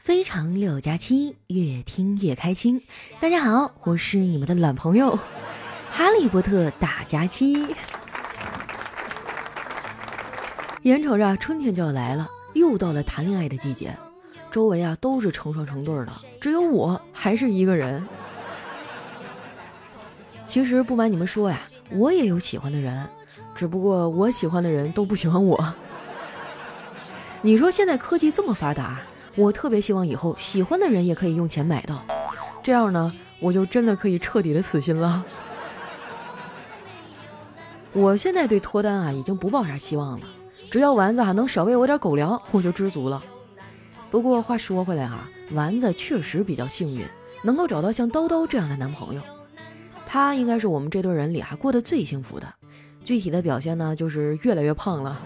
非常六加七，越听越开心。大家好，我是你们的懒朋友哈利波特大假期。眼瞅着春天就要来了，又到了谈恋爱的季节，周围啊都是成双成对的，只有我还是一个人。其实不瞒你们说呀，我也有喜欢的人，只不过我喜欢的人都不喜欢我。你说现在科技这么发达，我特别希望以后喜欢的人也可以用钱买到，这样呢，我就真的可以彻底的死心了。我现在对脱单啊已经不抱啥希望了，只要丸子还能少喂我点狗粮，我就知足了。不过话说回来啊，丸子确实比较幸运，能够找到像叨叨这样的男朋友，他应该是我们这对人里啊过得最幸福的。具体的表现呢，就是越来越胖了。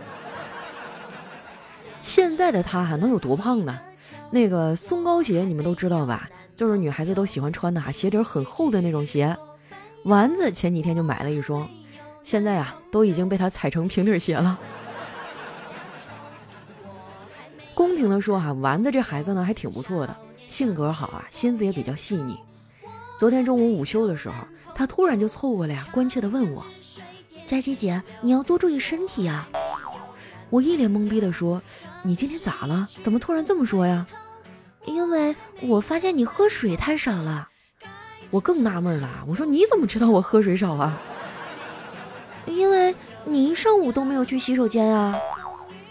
现在的他还能有多胖呢？那个松糕鞋你们都知道吧？就是女孩子都喜欢穿的哈，鞋底很厚的那种鞋。丸子前几天就买了一双，现在啊都已经被他踩成平底鞋了。公平的说哈，丸子这孩子呢还挺不错的，性格好啊，心思也比较细腻。昨天中午午休的时候，他突然就凑过来呀，关切的问我：“佳琪姐，你要多注意身体呀。”我一脸懵逼的说：“你今天咋了？怎么突然这么说呀？”因为我发现你喝水太少了。我更纳闷了，我说：“你怎么知道我喝水少啊？”因为你一上午都没有去洗手间呀。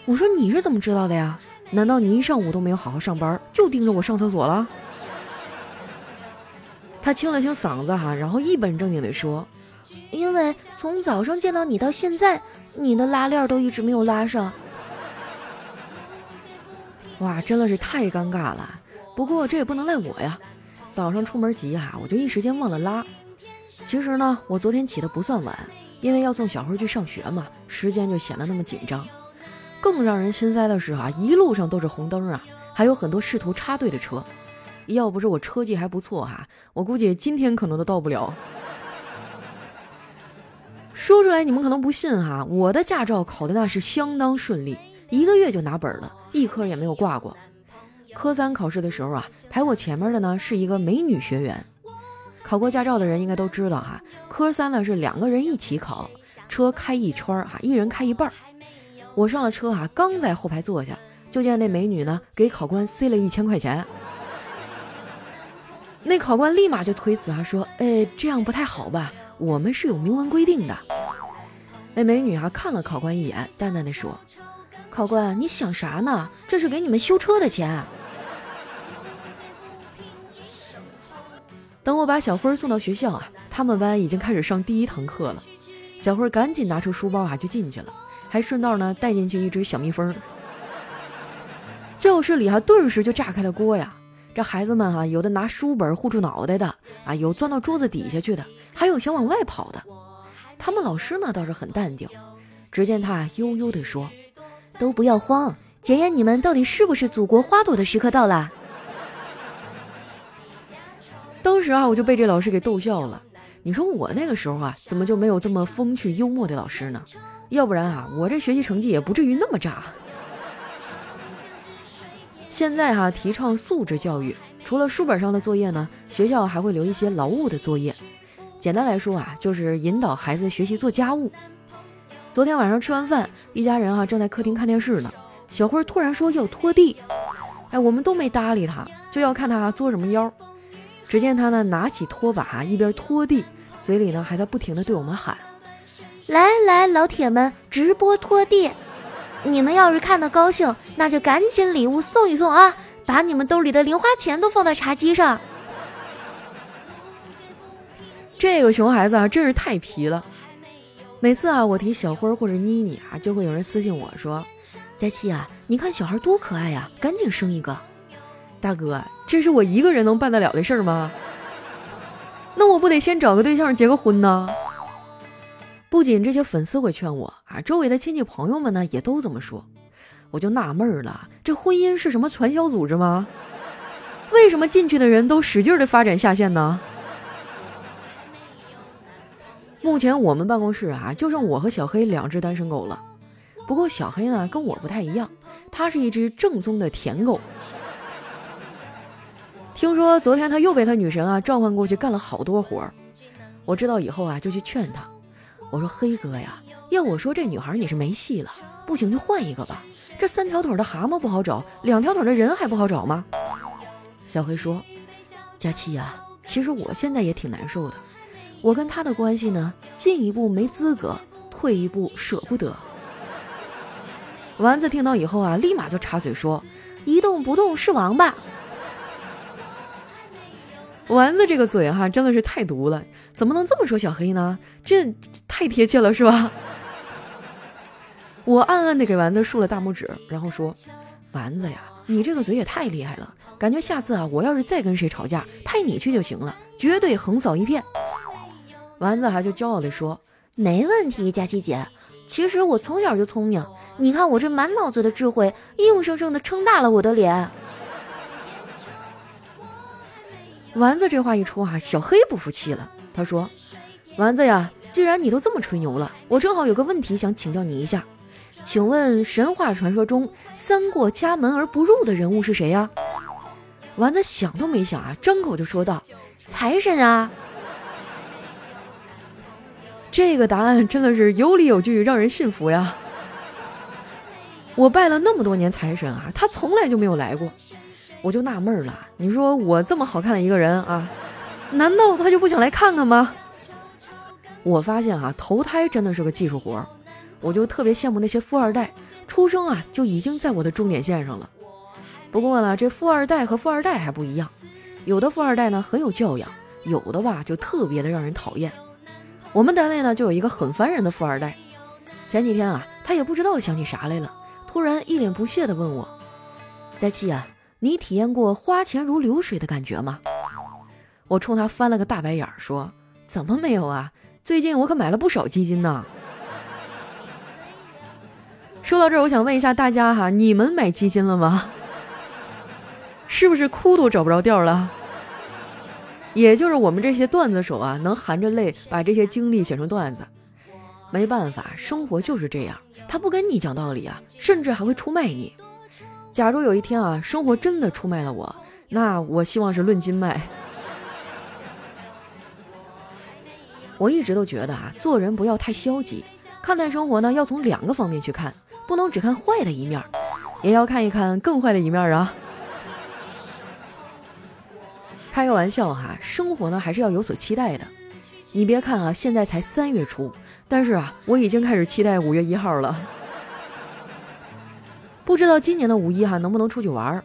我说：“你是怎么知道的呀？难道你一上午都没有好好上班，就盯着我上厕所了？”他清了清嗓子哈，然后一本正经的说：“因为从早上见到你到现在。”你的拉链都一直没有拉上，哇，真的是太尴尬了。不过这也不能赖我呀，早上出门急啊，我就一时间忘了拉。其实呢，我昨天起的不算晚，因为要送小辉去上学嘛，时间就显得那么紧张。更让人心塞的是啊，一路上都是红灯啊，还有很多试图插队的车。要不是我车技还不错哈，我估计今天可能都到不了。说出来你们可能不信哈，我的驾照考的那是相当顺利，一个月就拿本了，一科也没有挂过。科三考试的时候啊，排我前面的呢是一个美女学员。考过驾照的人应该都知道哈，科三呢是两个人一起考，车开一圈儿哈，一人开一半。我上了车哈，刚在后排坐下，就见那美女呢给考官塞了一千块钱。那考官立马就推辞啊，说：“哎，这样不太好吧？”我们是有明文规定的。那美女啊看了考官一眼，淡淡的说：“考官，你想啥呢？这是给你们修车的钱。”等我把小辉送到学校啊，他们班已经开始上第一堂课了。小辉赶紧拿出书包啊就进去了，还顺道呢带进去一只小蜜蜂。教室里哈顿时就炸开了锅呀！这孩子们哈有的拿书本护住脑袋的啊，有钻到桌子底下去的。还有想往外跑的，他们老师呢倒是很淡定。只见他悠悠地说：“都不要慌，检验你们到底是不是祖国花朵的时刻到了。”当时啊，我就被这老师给逗笑了。你说我那个时候啊，怎么就没有这么风趣幽默的老师呢？要不然啊，我这学习成绩也不至于那么渣。现在哈，提倡素质教育，除了书本上的作业呢，学校还会留一些劳务的作业。简单来说啊，就是引导孩子学习做家务。昨天晚上吃完饭，一家人啊正在客厅看电视呢。小辉突然说要拖地，哎，我们都没搭理他，就要看他作什么妖。只见他呢拿起拖把，一边拖地，嘴里呢还在不停的对我们喊：“来来，老铁们，直播拖地！你们要是看得高兴，那就赶紧礼物送一送啊，把你们兜里的零花钱都放到茶几上。”这个熊孩子啊，真是太皮了。每次啊，我提小辉或者妮妮啊，就会有人私信我说：“佳琪啊，你看小孩多可爱呀，赶紧生一个。”大哥，这是我一个人能办得了的事儿吗？那我不得先找个对象结个婚呢？不仅这些粉丝会劝我啊，周围的亲戚朋友们呢也都这么说。我就纳闷了，这婚姻是什么传销组织吗？为什么进去的人都使劲的发展下线呢？目前我们办公室啊，就剩我和小黑两只单身狗了。不过小黑呢，跟我不太一样，它是一只正宗的舔狗。听说昨天他又被他女神啊召唤过去干了好多活儿。我知道以后啊就去劝他，我说黑哥呀，要我说这女孩你是没戏了，不行就换一个吧。这三条腿的蛤蟆不好找，两条腿的人还不好找吗？小黑说：“佳期呀，其实我现在也挺难受的。我跟他的关系呢，进一步没资格，退一步舍不得。”丸子听到以后啊，立马就插嘴说：“一动不动是王八。”丸子这个嘴哈，真的是太毒了，怎么能这么说小黑呢？这太贴切了，是吧？我暗暗的给丸子竖了大拇指，然后说：“丸子呀，你这个嘴也太厉害了，感觉下次啊，我要是再跟谁吵架，派你去就行了，绝对横扫一片。”丸子还就骄傲的说：“没问题，佳琪姐。其实我从小就聪明，你看我这满脑子的智慧，硬生生的撑大了我的脸。”丸子这话一出啊，小黑不服气了。他说：“丸子呀，既然你都这么吹牛了，我正好有个问题想请教你一下，请问神话传说中三过家门而不入的人物是谁呀？”丸子想都没想啊，张口就说道：“财神啊！”这个答案真的是有理有据，让人信服呀。我拜了那么多年财神啊，他从来就没有来过。我就纳闷了，你说我这么好看的一个人啊，难道他就不想来看看吗？我发现啊，投胎真的是个技术活儿，我就特别羡慕那些富二代，出生啊就已经在我的终点线上了。不过呢，这富二代和富二代还不一样，有的富二代呢很有教养，有的吧就特别的让人讨厌。我们单位呢就有一个很烦人的富二代，前几天啊，他也不知道想起啥来了，突然一脸不屑地问我：“佳琪啊。”你体验过花钱如流水的感觉吗？我冲他翻了个大白眼儿，说：“怎么没有啊？最近我可买了不少基金呢。”说到这儿，我想问一下大家哈，你们买基金了吗？是不是哭都找不着调了？也就是我们这些段子手啊，能含着泪把这些经历写成段子。没办法，生活就是这样，他不跟你讲道理啊，甚至还会出卖你。假如有一天啊，生活真的出卖了我，那我希望是论斤卖。我一直都觉得啊，做人不要太消极，看待生活呢，要从两个方面去看，不能只看坏的一面，也要看一看更坏的一面啊。开个玩笑哈，生活呢还是要有所期待的。你别看啊，现在才三月初，但是啊，我已经开始期待五月一号了。不知道今年的五一哈能不能出去玩儿？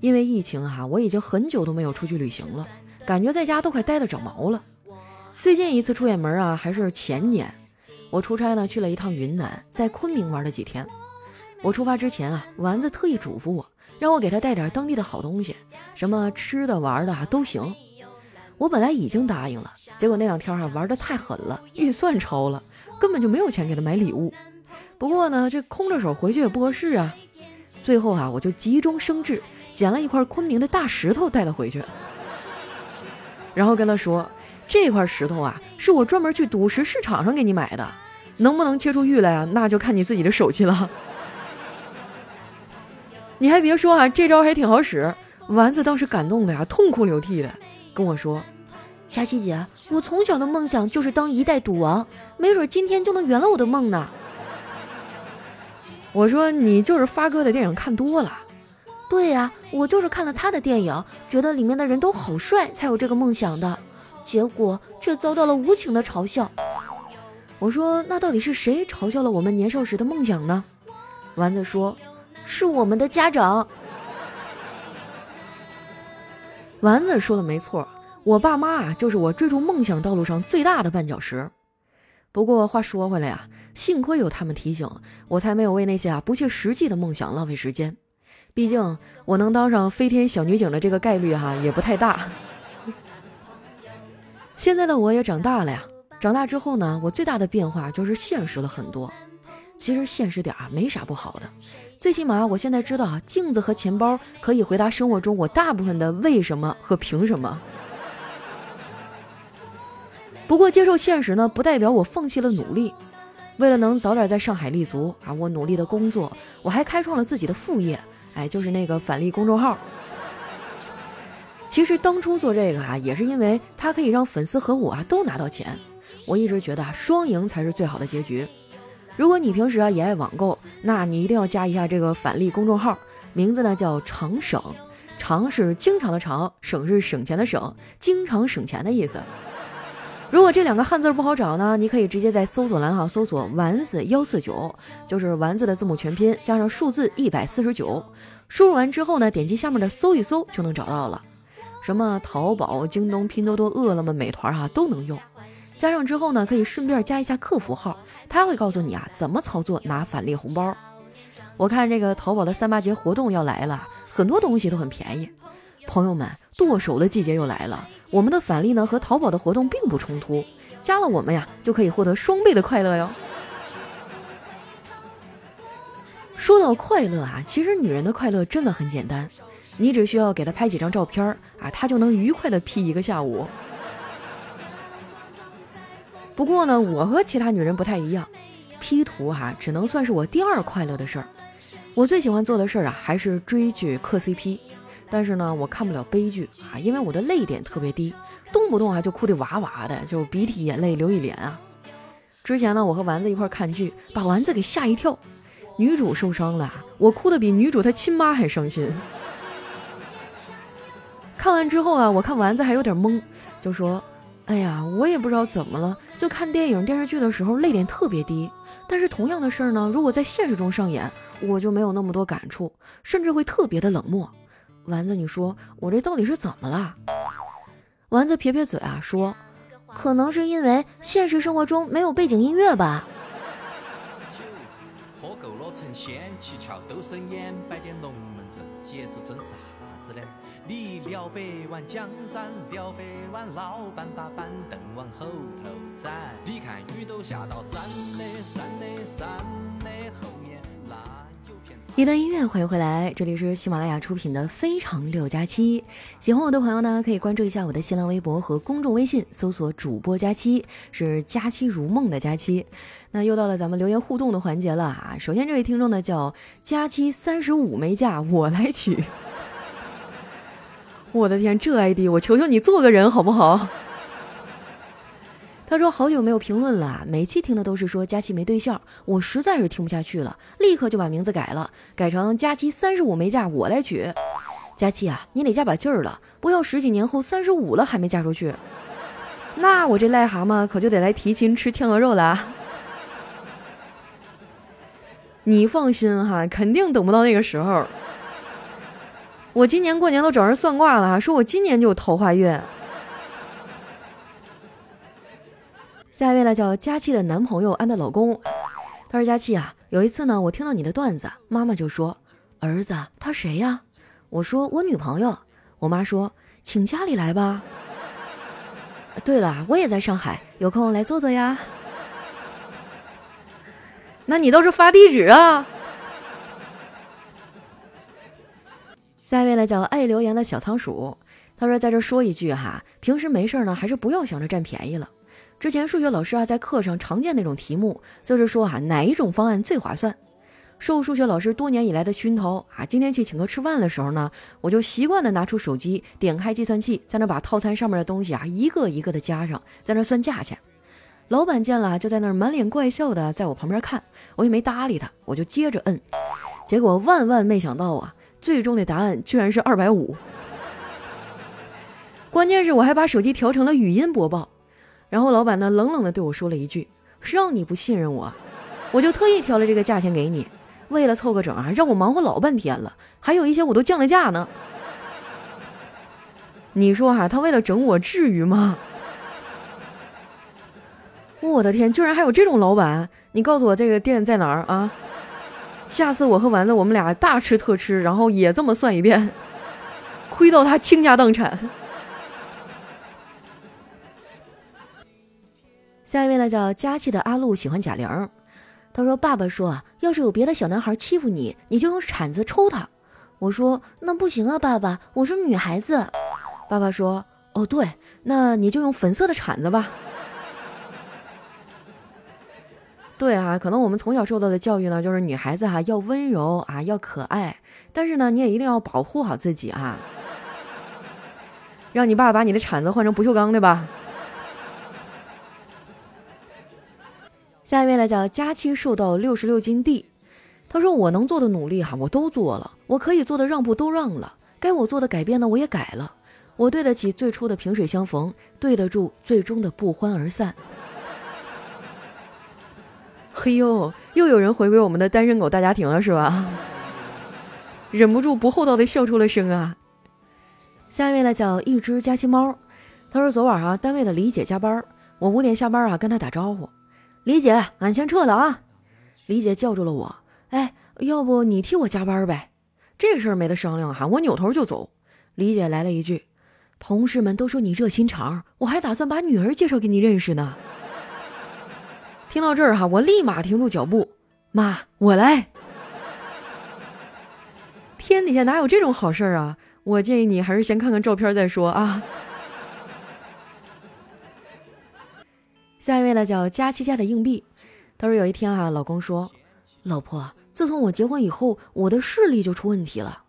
因为疫情哈，我已经很久都没有出去旅行了，感觉在家都快待得长毛了。最近一次出远门啊，还是前年，我出差呢去了一趟云南，在昆明玩了几天。我出发之前啊，丸子特意嘱咐我，让我给他带点当地的好东西，什么吃的玩的啊都行。我本来已经答应了，结果那两天哈玩的太狠了，预算超了，根本就没有钱给他买礼物。不过呢，这空着手回去也不合适啊。最后啊，我就急中生智，捡了一块昆明的大石头带了回去，然后跟他说：“这块石头啊，是我专门去赌石市场上给你买的，能不能切出玉来啊？那就看你自己的手气了。”你还别说啊，这招还挺好使。丸子当时感动的呀，痛哭流涕的跟我说：“佳琪姐，我从小的梦想就是当一代赌王，没准今天就能圆了我的梦呢。”我说你就是发哥的电影看多了，对呀，我就是看了他的电影，觉得里面的人都好帅，才有这个梦想的，结果却遭到了无情的嘲笑。我说那到底是谁嘲笑了我们年少时的梦想呢？丸子说，是我们的家长。丸子说的没错，我爸妈啊，就是我追逐梦想道路上最大的绊脚石。不过话说回来呀，幸亏有他们提醒，我才没有为那些啊不切实际的梦想浪费时间。毕竟我能当上飞天小女警的这个概率哈也不太大。现在的我也长大了呀，长大之后呢，我最大的变化就是现实了很多。其实现实点啊没啥不好的，最起码我现在知道啊，镜子和钱包可以回答生活中我大部分的为什么和凭什么。不过接受现实呢，不代表我放弃了努力。为了能早点在上海立足啊，我努力的工作，我还开创了自己的副业，哎，就是那个返利公众号。其实当初做这个啊，也是因为它可以让粉丝和我啊都拿到钱。我一直觉得啊双赢才是最好的结局。如果你平时啊也爱网购，那你一定要加一下这个返利公众号，名字呢叫常省，常是经常的常，省是省钱的省，经常省钱的意思。如果这两个汉字不好找呢，你可以直接在搜索栏哈搜索丸子幺四九，就是丸子的字母全拼加上数字一百四十九，输入完之后呢，点击下面的搜一搜就能找到了。什么淘宝、京东、拼多多、饿了么、美团哈都能用。加上之后呢，可以顺便加一下客服号，他会告诉你啊怎么操作拿返利红包。我看这个淘宝的三八节活动要来了，很多东西都很便宜。朋友们，剁手的季节又来了。我们的返利呢和淘宝的活动并不冲突，加了我们呀就可以获得双倍的快乐哟。说到快乐啊，其实女人的快乐真的很简单，你只需要给她拍几张照片啊，她就能愉快的 P 一个下午。不过呢，我和其他女人不太一样，P 图哈只能算是我第二快乐的事儿，我最喜欢做的事儿啊还是追剧磕 CP。但是呢，我看不了悲剧啊，因为我的泪点特别低，动不动啊就哭得哇哇的，就鼻涕眼泪流一脸啊。之前呢，我和丸子一块看剧，把丸子给吓一跳，女主受伤了，我哭的比女主她亲妈还伤心。看完之后啊，我看丸子还有点懵，就说：“哎呀，我也不知道怎么了，就看电影电视剧的时候泪点特别低，但是同样的事儿呢，如果在现实中上演，我就没有那么多感触，甚至会特别的冷漠。”丸子，你说我这到底是怎么了？丸子撇撇嘴啊，说：“可能是因为现实生活中没有背景音乐吧。”喝够了成仙，七窍都生烟，摆点龙门阵，节子争啥子呢？你了百万江山，了百万老板把板凳往后头站。你看雨都下到山的山的山的后。一段音乐，欢迎回来，这里是喜马拉雅出品的《非常六加七》。喜欢我的朋友呢，可以关注一下我的新浪微博和公众微信，搜索“主播佳期”，是“佳期如梦”的佳期。那又到了咱们留言互动的环节了啊！首先这位听众呢叫佳期三十五没嫁，我来娶。我的天，这 ID，我求求你做个人好不好？他说：“好久没有评论了，每期听的都是说佳期没对象，我实在是听不下去了，立刻就把名字改了，改成佳期三十五没嫁，我来娶。佳期啊，你得加把劲儿了，不要十几年后三十五了还没嫁出去，那我这癞蛤蟆可就得来提亲吃天鹅肉了。你放心哈，肯定等不到那个时候。我今年过年都找人算卦了，说我今年就有桃花运。”下一位呢叫佳琪的男朋友安的老公，他说：“佳琪啊，有一次呢，我听到你的段子，妈妈就说，儿子他谁呀？我说我女朋友。我妈说，请家里来吧。对了，我也在上海，有空来坐坐呀。那你倒是发地址啊。”下一位呢叫爱留言的小仓鼠，他说在这说一句哈，平时没事呢，还是不要想着占便宜了。之前数学老师啊，在课上常见那种题目，就是说啊，哪一种方案最划算？受数学老师多年以来的熏陶啊，今天去请客吃饭的时候呢，我就习惯的拿出手机，点开计算器，在那把套餐上面的东西啊，一个一个的加上，在那算价钱。老板见了，就在那满脸怪笑的在我旁边看，我也没搭理他，我就接着摁。结果万万没想到啊，最终的答案居然是二百五。关键是我还把手机调成了语音播报。然后老板呢，冷冷的对我说了一句：“让你不信任我，我就特意挑了这个价钱给你，为了凑个整啊，让我忙活老半天了，还有一些我都降了价呢。你说哈，他为了整我，至于吗？我的天，居然还有这种老板！你告诉我这个店在哪儿啊？下次我和丸子我们俩大吃特吃，然后也这么算一遍，亏到他倾家荡产。”下一位呢，叫佳琪的阿路喜欢贾玲。他说：“爸爸说啊，要是有别的小男孩欺负你，你就用铲子抽他。”我说：“那不行啊，爸爸，我是女孩子。”爸爸说：“哦，对，那你就用粉色的铲子吧。”对啊，可能我们从小受到的教育呢，就是女孩子哈要温柔啊，要可爱，但是呢，你也一定要保护好自己啊。让你爸把你的铲子换成不锈钢的吧。下一位呢，叫佳期瘦到六十六斤 D。他说：“我能做的努力哈，我都做了；我可以做的让步都让了；该我做的改变呢，我也改了。我对得起最初的萍水相逢，对得住最终的不欢而散。”嘿呦，又有人回归我们的单身狗大家庭了，是吧？忍不住不厚道的笑出了声啊！下一位呢，叫一只佳期猫。他说：“昨晚啊，单位的李姐加班，我五点下班啊，跟她打招呼。”李姐，俺先撤了啊！李姐叫住了我，哎，要不你替我加班呗？这事儿没得商量哈！我扭头就走。李姐来了一句：“同事们都说你热心肠，我还打算把女儿介绍给你认识呢。”听到这儿哈，我立马停住脚步。妈，我来。天底下哪有这种好事儿啊？我建议你还是先看看照片再说啊。下一位呢，叫佳期家的硬币。他说有一天啊，老公说：“老婆，自从我结婚以后，我的视力就出问题了。”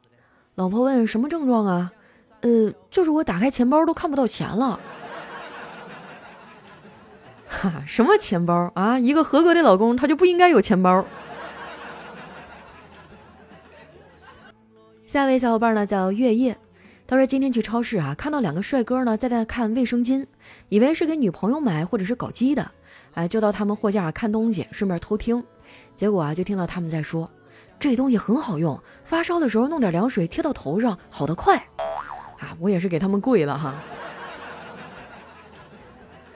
老婆问：“什么症状啊？”“呃，就是我打开钱包都看不到钱了。”哈，什么钱包啊？一个合格的老公他就不应该有钱包。下一位小伙伴呢，叫月夜。他说今天去超市啊，看到两个帅哥呢在那看卫生巾，以为是给女朋友买或者是搞基的，哎，就到他们货架看东西，顺便偷听。结果啊，就听到他们在说，这东西很好用，发烧的时候弄点凉水贴到头上，好得快。啊，我也是给他们跪了哈。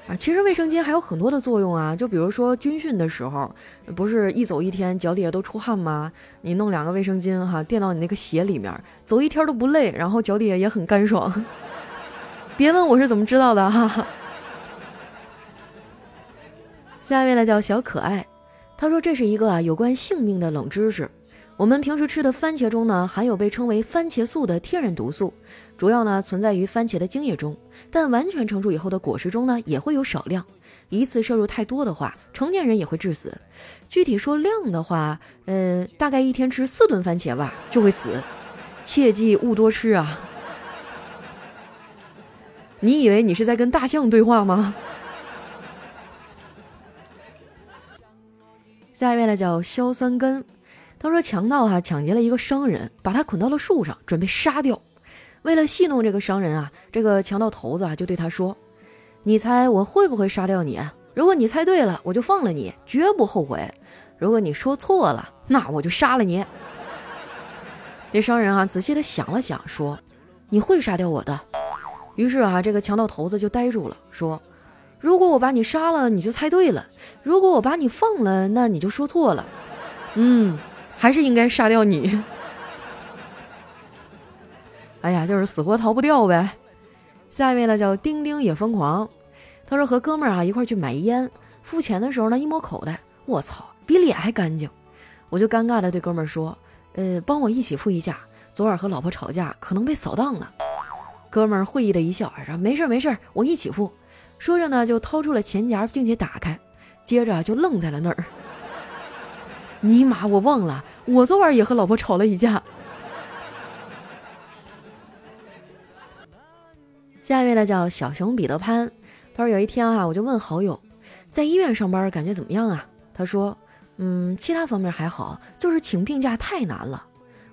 啊，其实卫生巾还有很多的作用啊，就比如说军训的时候，不是一走一天脚底下都出汗吗？你弄两个卫生巾哈，垫到你那个鞋里面，走一天都不累，然后脚底下也很干爽。别问我是怎么知道的哈。下一位呢叫小可爱，他说这是一个啊有关性命的冷知识。我们平时吃的番茄中呢，含有被称为番茄素的天然毒素，主要呢存在于番茄的茎叶中，但完全成熟以后的果实中呢也会有少量。一次摄入太多的话，成年人也会致死。具体说量的话，呃，大概一天吃四顿番茄吧就会死，切记勿多吃啊！你以为你是在跟大象对话吗？下一位呢叫硝酸根。他说：“强盗哈抢劫了一个商人，把他捆到了树上，准备杀掉。为了戏弄这个商人啊，这个强盗头子啊就对他说：‘你猜我会不会杀掉你？如果你猜对了，我就放了你，绝不后悔；如果你说错了，那我就杀了你。’这商人啊仔细的想了想，说：‘你会杀掉我的。’于是啊，这个强盗头子就呆住了，说：‘如果我把你杀了，你就猜对了；如果我把你放了，那你就说错了。’嗯。”还是应该杀掉你。哎呀，就是死活逃不掉呗。下一位呢叫丁丁也疯狂，他说和哥们儿啊一块去买烟，付钱的时候呢一摸口袋，我操，比脸还干净。我就尴尬的对哥们儿说：“呃，帮我一起付一下，昨晚和老婆吵架，可能被扫荡了。”哥们儿会意的一笑，说：“没事没事，我一起付。”说着呢就掏出了钱夹，并且打开，接着就愣在了那儿。尼玛，我忘了，我昨晚也和老婆吵了一架。下一位呢叫小熊彼得潘，他说有一天啊，我就问好友，在医院上班感觉怎么样啊？他说，嗯，其他方面还好，就是请病假太难了。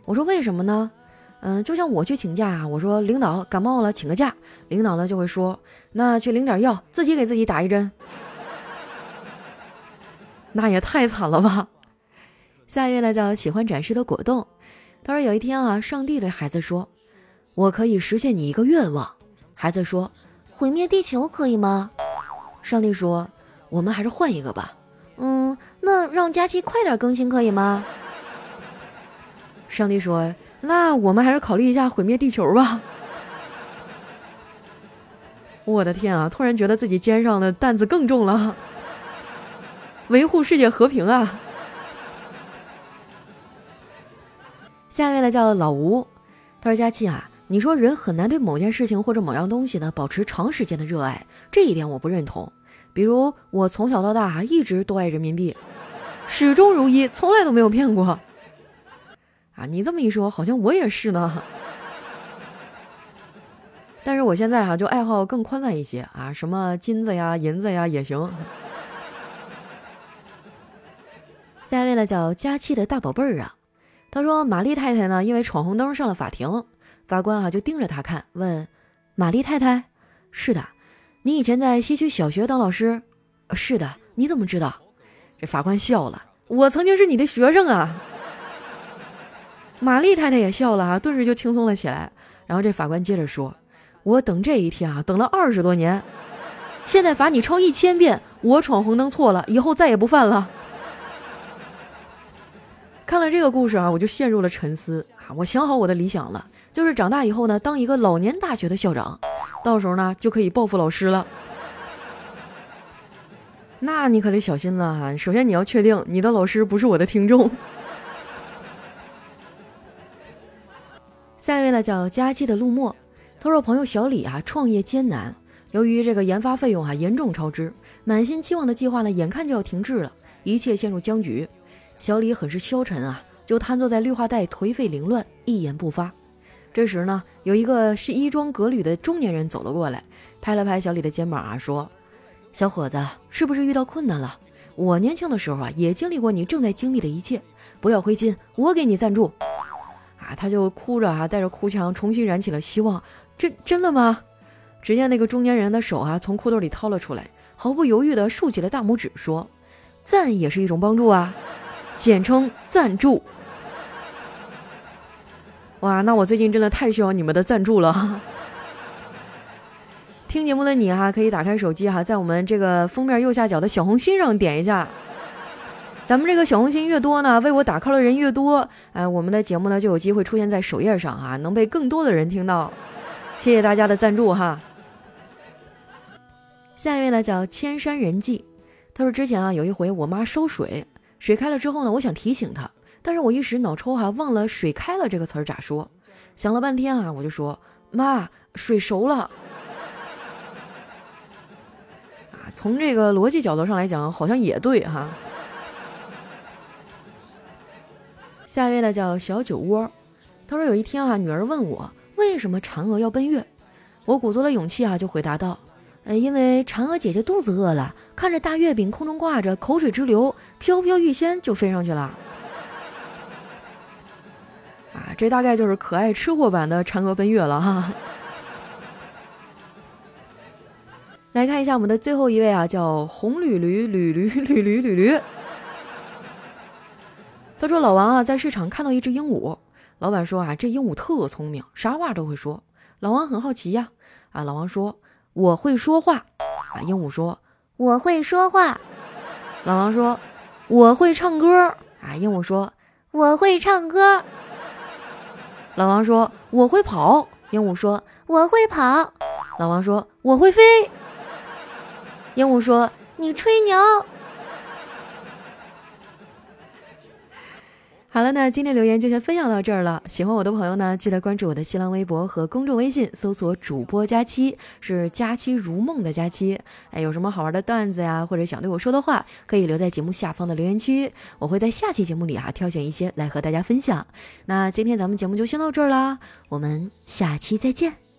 我说为什么呢？嗯，就像我去请假，我说领导感冒了，请个假，领导呢就会说，那去领点药，自己给自己打一针。那也太惨了吧。下一位呢叫喜欢展示的果冻，他说有一天啊，上帝对孩子说：“我可以实现你一个愿望。”孩子说：“毁灭地球可以吗？”上帝说：“我们还是换一个吧。”嗯，那让佳期快点更新可以吗？上帝说：“那我们还是考虑一下毁灭地球吧。”我的天啊，突然觉得自己肩上的担子更重了，维护世界和平啊！下一位呢叫老吴，他说：“佳期啊，你说人很难对某件事情或者某样东西呢保持长时间的热爱，这一点我不认同。比如我从小到大啊一直都爱人民币，始终如一，从来都没有骗过。啊，你这么一说，好像我也是呢。但是我现在哈就爱好更宽泛一些啊，什么金子呀、银子呀也行。下一位呢叫佳期的大宝贝儿啊，他说玛丽太太呢因为闯红灯上了法庭，法官啊就盯着他看，问玛丽太太：“是的，你以前在西区小学当老师？是的，你怎么知道？”这法官笑了：“我曾经是你的学生啊。”玛丽太太也笑了啊，顿时就轻松了起来。然后这法官接着说：“我等这一天啊，等了二十多年，现在罚你抄一千遍，我闯红灯错了，以后再也不犯了。”看了这个故事啊，我就陷入了沉思啊！我想好我的理想了，就是长大以后呢，当一个老年大学的校长，到时候呢就可以报复老师了。那你可得小心了哈！首先你要确定你的老师不是我的听众。下一位呢叫佳期的陆墨，他说朋友小李啊创业艰难，由于这个研发费用啊严重超支，满心期望的计划呢眼看就要停滞了，一切陷入僵局。小李很是消沉啊，就瘫坐在绿化带，颓废凌乱，一言不发。这时呢，有一个是衣装革履的中年人走了过来，拍了拍小李的肩膀啊，说：“小伙子，是不是遇到困难了？我年轻的时候啊，也经历过你正在经历的一切，不要灰心，我给你赞助。”啊，他就哭着啊，带着哭腔，重新燃起了希望。真真的吗？只见那个中年人的手啊，从裤兜里掏了出来，毫不犹豫地竖起了大拇指，说：“赞也是一种帮助啊。”简称赞助，哇，那我最近真的太需要你们的赞助了。听节目的你哈，可以打开手机哈，在我们这个封面右下角的小红心上点一下。咱们这个小红心越多呢，为我打 call 的人越多，哎，我们的节目呢就有机会出现在首页上哈，能被更多的人听到。谢谢大家的赞助哈。下一位呢叫千山人迹，他说之前啊有一回我妈烧水。水开了之后呢，我想提醒他，但是我一时脑抽哈，忘了“水开了”这个词儿咋说。想了半天啊，我就说：“妈，水熟了。”啊，从这个逻辑角度上来讲，好像也对哈。下一位呢叫小酒窝，他说有一天啊，女儿问我为什么嫦娥要奔月，我鼓足了勇气啊，就回答道。呃，因为嫦娥姐姐肚子饿了，看着大月饼空中挂着，口水直流，飘飘欲仙就飞上去了。啊，这大概就是可爱吃货版的嫦娥奔月了哈。来看一下我们的最后一位啊，叫红驴驴驴驴驴驴驴驴。他说老王啊，在市场看到一只鹦鹉，老板说啊，这鹦鹉特聪明，啥话都会说。老王很好奇呀，啊，老王说。我会说话，啊！鹦鹉说：“我会说话。”老王说：“我会唱歌。”啊！鹦鹉说：“我会唱歌。”老王说：“我会跑。”鹦鹉说：“我会跑。”老王说：“我会飞。”鹦鹉说：“你吹牛。”好了，那今天留言就先分享到这儿了。喜欢我的朋友呢，记得关注我的新浪微博和公众微信，搜索“主播佳期”，是“佳期如梦”的佳期。哎，有什么好玩的段子呀，或者想对我说的话，可以留在节目下方的留言区，我会在下期节目里啊挑选一些来和大家分享。那今天咱们节目就先到这儿啦，我们下期再见。